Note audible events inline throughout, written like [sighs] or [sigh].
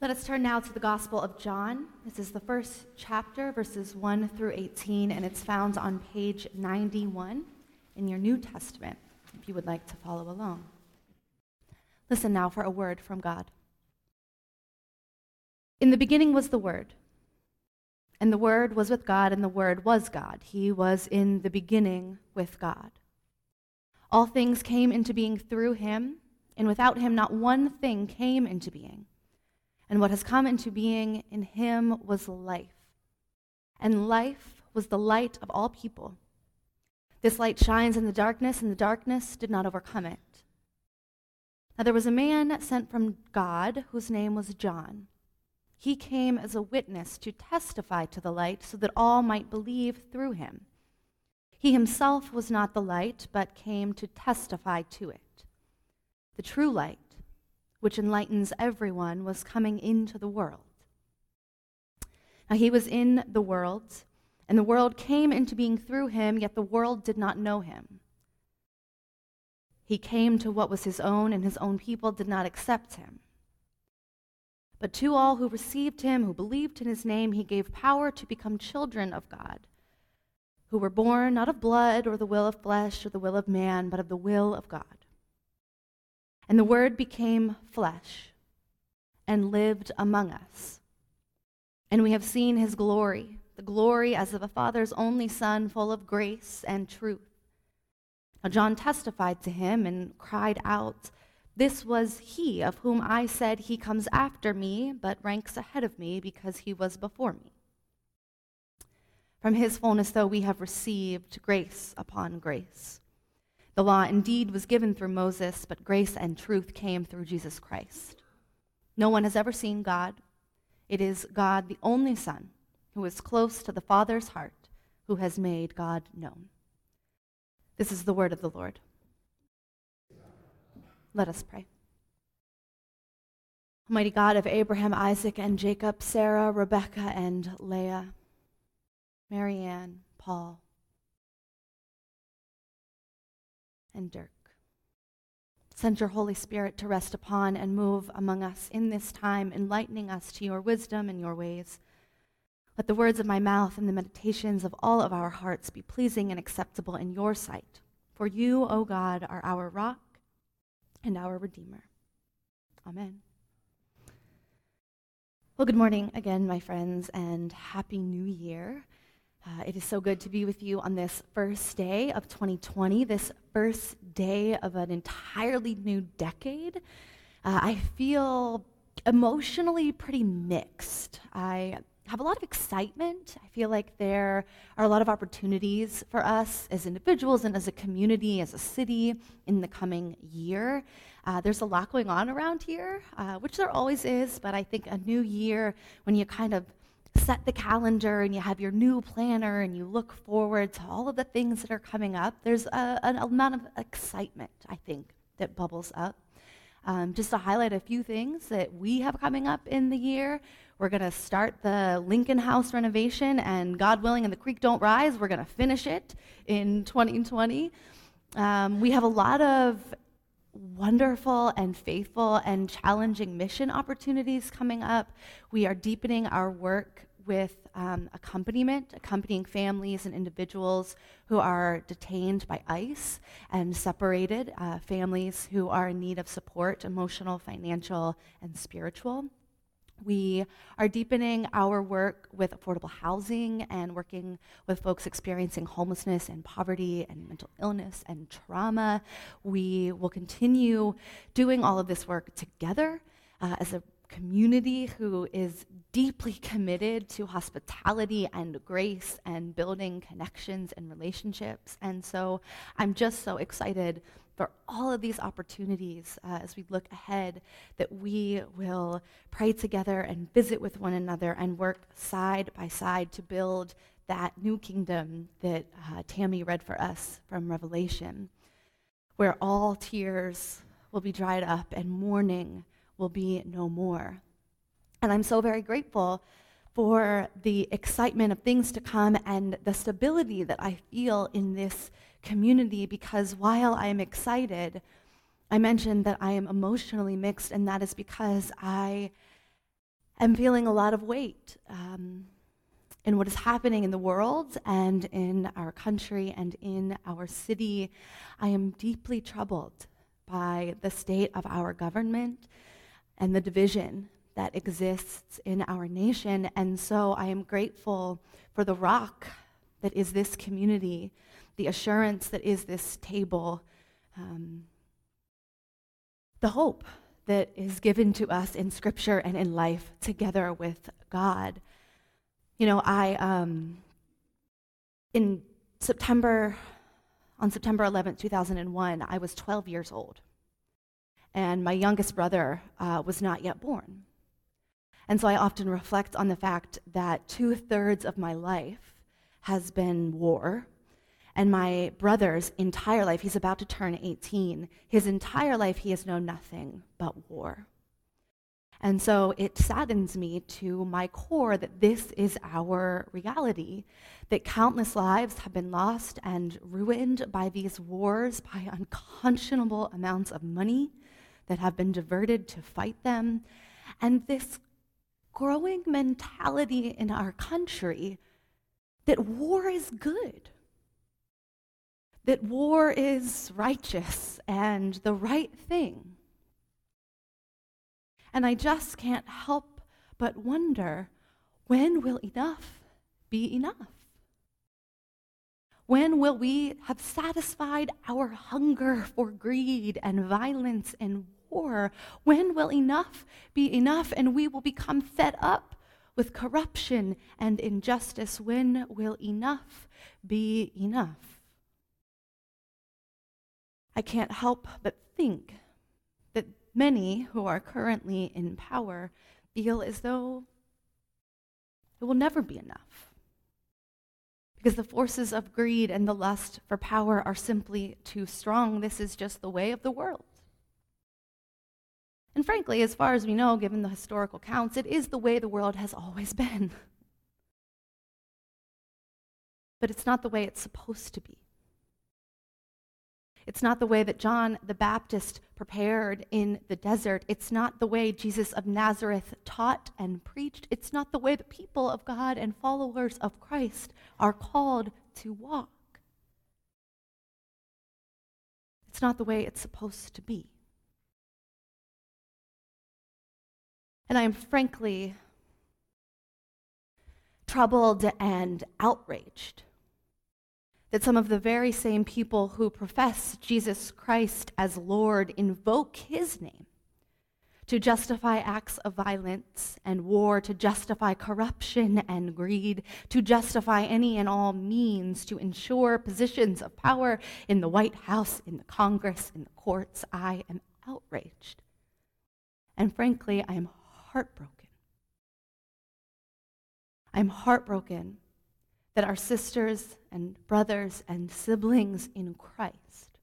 Let us turn now to the Gospel of John. This is the first chapter, verses 1 through 18, and it's found on page 91 in your New Testament, if you would like to follow along. Listen now for a word from God. In the beginning was the Word, and the Word was with God, and the Word was God. He was in the beginning with God. All things came into being through him, and without him, not one thing came into being. And what has come into being in him was life. And life was the light of all people. This light shines in the darkness, and the darkness did not overcome it. Now there was a man sent from God whose name was John. He came as a witness to testify to the light so that all might believe through him. He himself was not the light, but came to testify to it. The true light which enlightens everyone, was coming into the world. Now he was in the world, and the world came into being through him, yet the world did not know him. He came to what was his own, and his own people did not accept him. But to all who received him, who believed in his name, he gave power to become children of God, who were born not of blood or the will of flesh or the will of man, but of the will of God. And the Word became flesh and lived among us. And we have seen his glory, the glory as of a Father's only Son, full of grace and truth. Now, John testified to him and cried out, This was he of whom I said, He comes after me, but ranks ahead of me because he was before me. From his fullness, though, we have received grace upon grace. The law indeed was given through Moses, but grace and truth came through Jesus Christ. No one has ever seen God. It is God, the only Son, who is close to the Father's heart, who has made God known. This is the word of the Lord. Let us pray. Almighty God of Abraham, Isaac, and Jacob, Sarah, Rebekah, and Leah, Marianne, Paul, and Dirk. Send your Holy Spirit to rest upon and move among us in this time, enlightening us to your wisdom and your ways. Let the words of my mouth and the meditations of all of our hearts be pleasing and acceptable in your sight. For you, O God, are our rock and our Redeemer. Amen. Well, good morning again, my friends, and Happy New Year. Uh, it is so good to be with you on this first day of 2020, this first day of an entirely new decade. Uh, I feel emotionally pretty mixed. I have a lot of excitement. I feel like there are a lot of opportunities for us as individuals and as a community, as a city in the coming year. Uh, there's a lot going on around here, uh, which there always is, but I think a new year, when you kind of set the calendar and you have your new planner and you look forward to all of the things that are coming up, there's a, an amount of excitement, I think, that bubbles up. Um, just to highlight a few things that we have coming up in the year, we're going to start the Lincoln House renovation, and God willing, and the creek don't rise, we're going to finish it in 2020. Um, we have a lot of wonderful and faithful and challenging mission opportunities coming up. We are deepening our work with um, accompaniment, accompanying families and individuals who are detained by ICE and separated, uh, families who are in need of support, emotional, financial, and spiritual. We are deepening our work with affordable housing and working with folks experiencing homelessness and poverty and mental illness and trauma. We will continue doing all of this work together uh, as a community who is deeply committed to hospitality and grace and building connections and relationships. And so I'm just so excited for all of these opportunities uh, as we look ahead that we will pray together and visit with one another and work side by side to build that new kingdom that uh, Tammy read for us from Revelation, where all tears will be dried up and mourning will be no more. And I'm so very grateful for the excitement of things to come and the stability that I feel in this community because while I am excited, I mentioned that I am emotionally mixed, and that is because I am feeling a lot of weight um, in what is happening in the world and in our country and in our city. I am deeply troubled by the state of our government and the division that exists in our nation. And so I am grateful for the rock that is this community, the assurance that is this table, um, the hope that is given to us in Scripture and in life together with God. You know, I, um, in September, on September 11th, 2001, I was 12 years old. And my youngest brother uh, was not yet born. And so I often reflect on the fact that two thirds of my life has been war. And my brother's entire life, he's about to turn 18, his entire life he has known nothing but war. And so it saddens me to my core that this is our reality, that countless lives have been lost and ruined by these wars, by unconscionable amounts of money that have been diverted to fight them. And this growing mentality in our country that war is good, that war is righteous and the right thing. And I just can't help but wonder when will enough be enough? When will we have satisfied our hunger for greed and violence and war? When will enough be enough and we will become fed up with corruption and injustice? When will enough be enough? I can't help but think that many who are currently in power feel as though it will never be enough. Because the forces of greed and the lust for power are simply too strong. This is just the way of the world. And frankly, as far as we know, given the historical counts, it is the way the world has always [laughs] been. But it's not the way it's supposed to be. It's not the way that John the Baptist prepared in the desert. It's not the way Jesus of Nazareth taught and preached. It's not the way the people of God and followers of Christ are called to walk. It's not the way it's supposed to be. And I am frankly troubled and outraged that some of the very same people who profess Jesus Christ as Lord invoke his name to justify acts of violence and war, to justify corruption and greed, to justify any and all means to ensure positions of power in the White House, in the Congress, in the courts. I am outraged. And frankly, I am heartbroken. I'm heartbroken that our sisters and brothers and siblings in Christ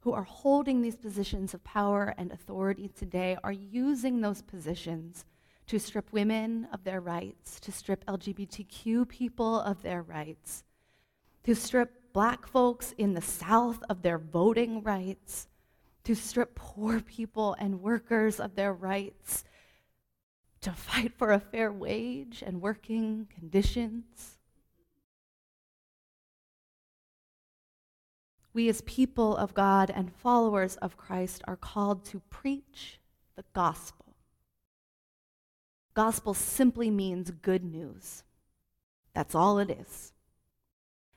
who are holding these positions of power and authority today are using those positions to strip women of their rights, to strip LGBTQ people of their rights, to strip black folks in the South of their voting rights, to strip poor people and workers of their rights, to fight for a fair wage and working conditions. We, as people of God and followers of Christ, are called to preach the gospel. Gospel simply means good news. That's all it is.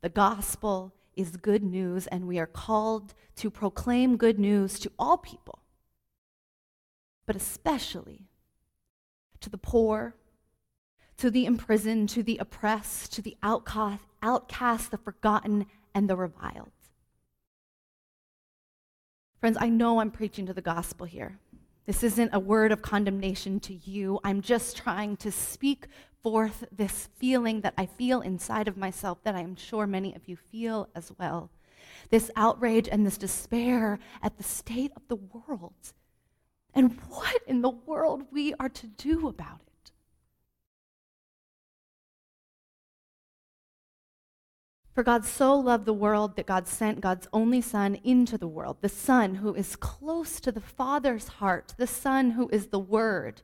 The gospel is good news, and we are called to proclaim good news to all people, but especially to the poor, to the imprisoned, to the oppressed, to the outcast, outcast, the forgotten, and the reviled. Friends, I know I'm preaching to the gospel here. This isn't a word of condemnation to you. I'm just trying to speak forth this feeling that I feel inside of myself that I'm sure many of you feel as well. This outrage and this despair at the state of the world and what in the world we are to do about it. For God so loved the world that God sent God's only Son into the world, the Son who is close to the Father's heart, the Son who is the Word,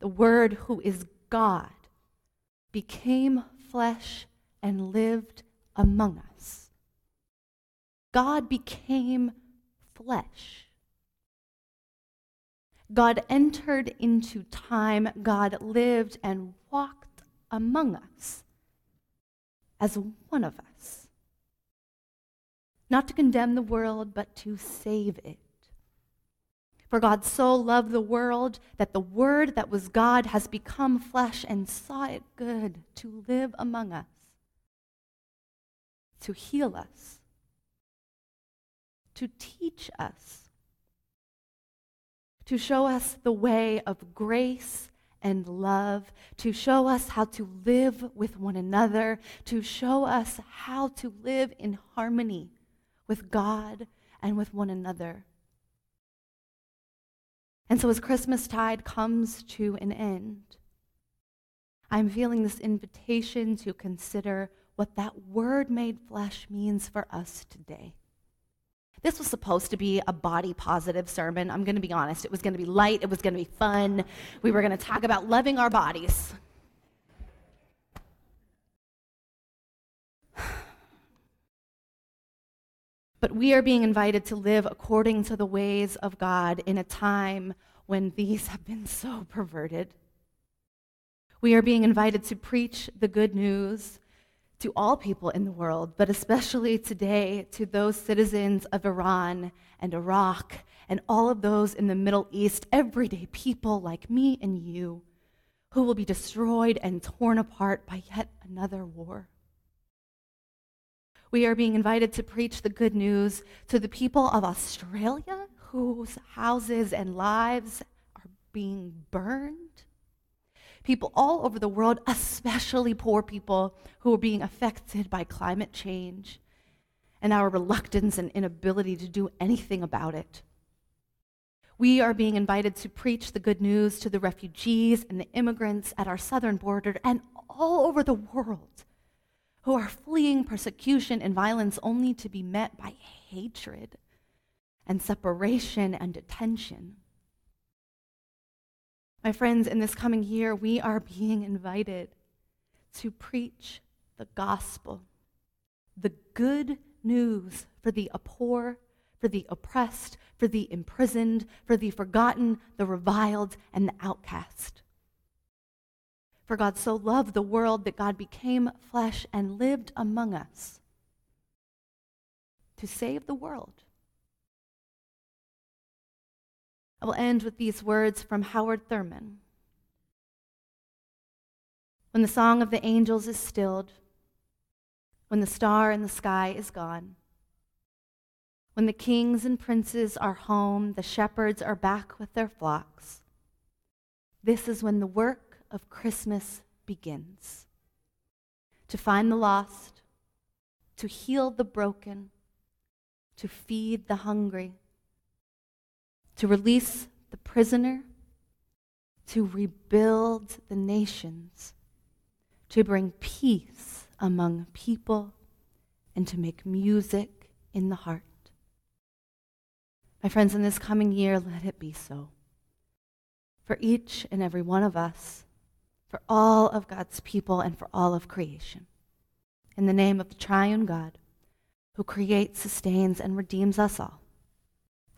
the Word who is God, became flesh and lived among us. God became flesh. God entered into time. God lived and walked among us as one of us. Not to condemn the world, but to save it. For God so loved the world that the Word that was God has become flesh and saw it good to live among us, to heal us, to teach us, to show us the way of grace and love, to show us how to live with one another, to show us how to live in harmony with God and with one another. And so as Christmastide comes to an end, I'm feeling this invitation to consider what that word made flesh means for us today. This was supposed to be a body positive sermon. I'm going to be honest. It was going to be light, it was going to be fun. We were going to talk about loving our bodies. [sighs] But we are being invited to live according to the ways of God in a time when these have been so perverted. We are being invited to preach the good news to all people in the world, but especially today to those citizens of Iran and Iraq and all of those in the Middle East, everyday people like me and you, who will be destroyed and torn apart by yet another war. We are being invited to preach the good news to the people of Australia whose houses and lives are being burned. People all over the world, especially poor people who are being affected by climate change and our reluctance and inability to do anything about it. We are being invited to preach the good news to the refugees and the immigrants at our southern border and all over the world who are fleeing persecution and violence only to be met by hatred and separation and detention. My friends, in this coming year, we are being invited to preach the gospel, the good news for the poor, for the oppressed, for the imprisoned, for the forgotten, the reviled, and the outcast. For God so loved the world that God became flesh and lived among us to save the world. I will end with these words from Howard Thurman. When the song of the angels is stilled, when the star in the sky is gone, when the kings and princes are home, the shepherds are back with their flocks, this is when the work of Christmas begins to find the lost, to heal the broken, to feed the hungry, to release the prisoner, to rebuild the nations, to bring peace among people, and to make music in the heart. My friends, in this coming year, let it be so. For each and every one of us, for all of God's people and for all of creation. In the name of the triune God, who creates, sustains, and redeems us all.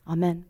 Amen.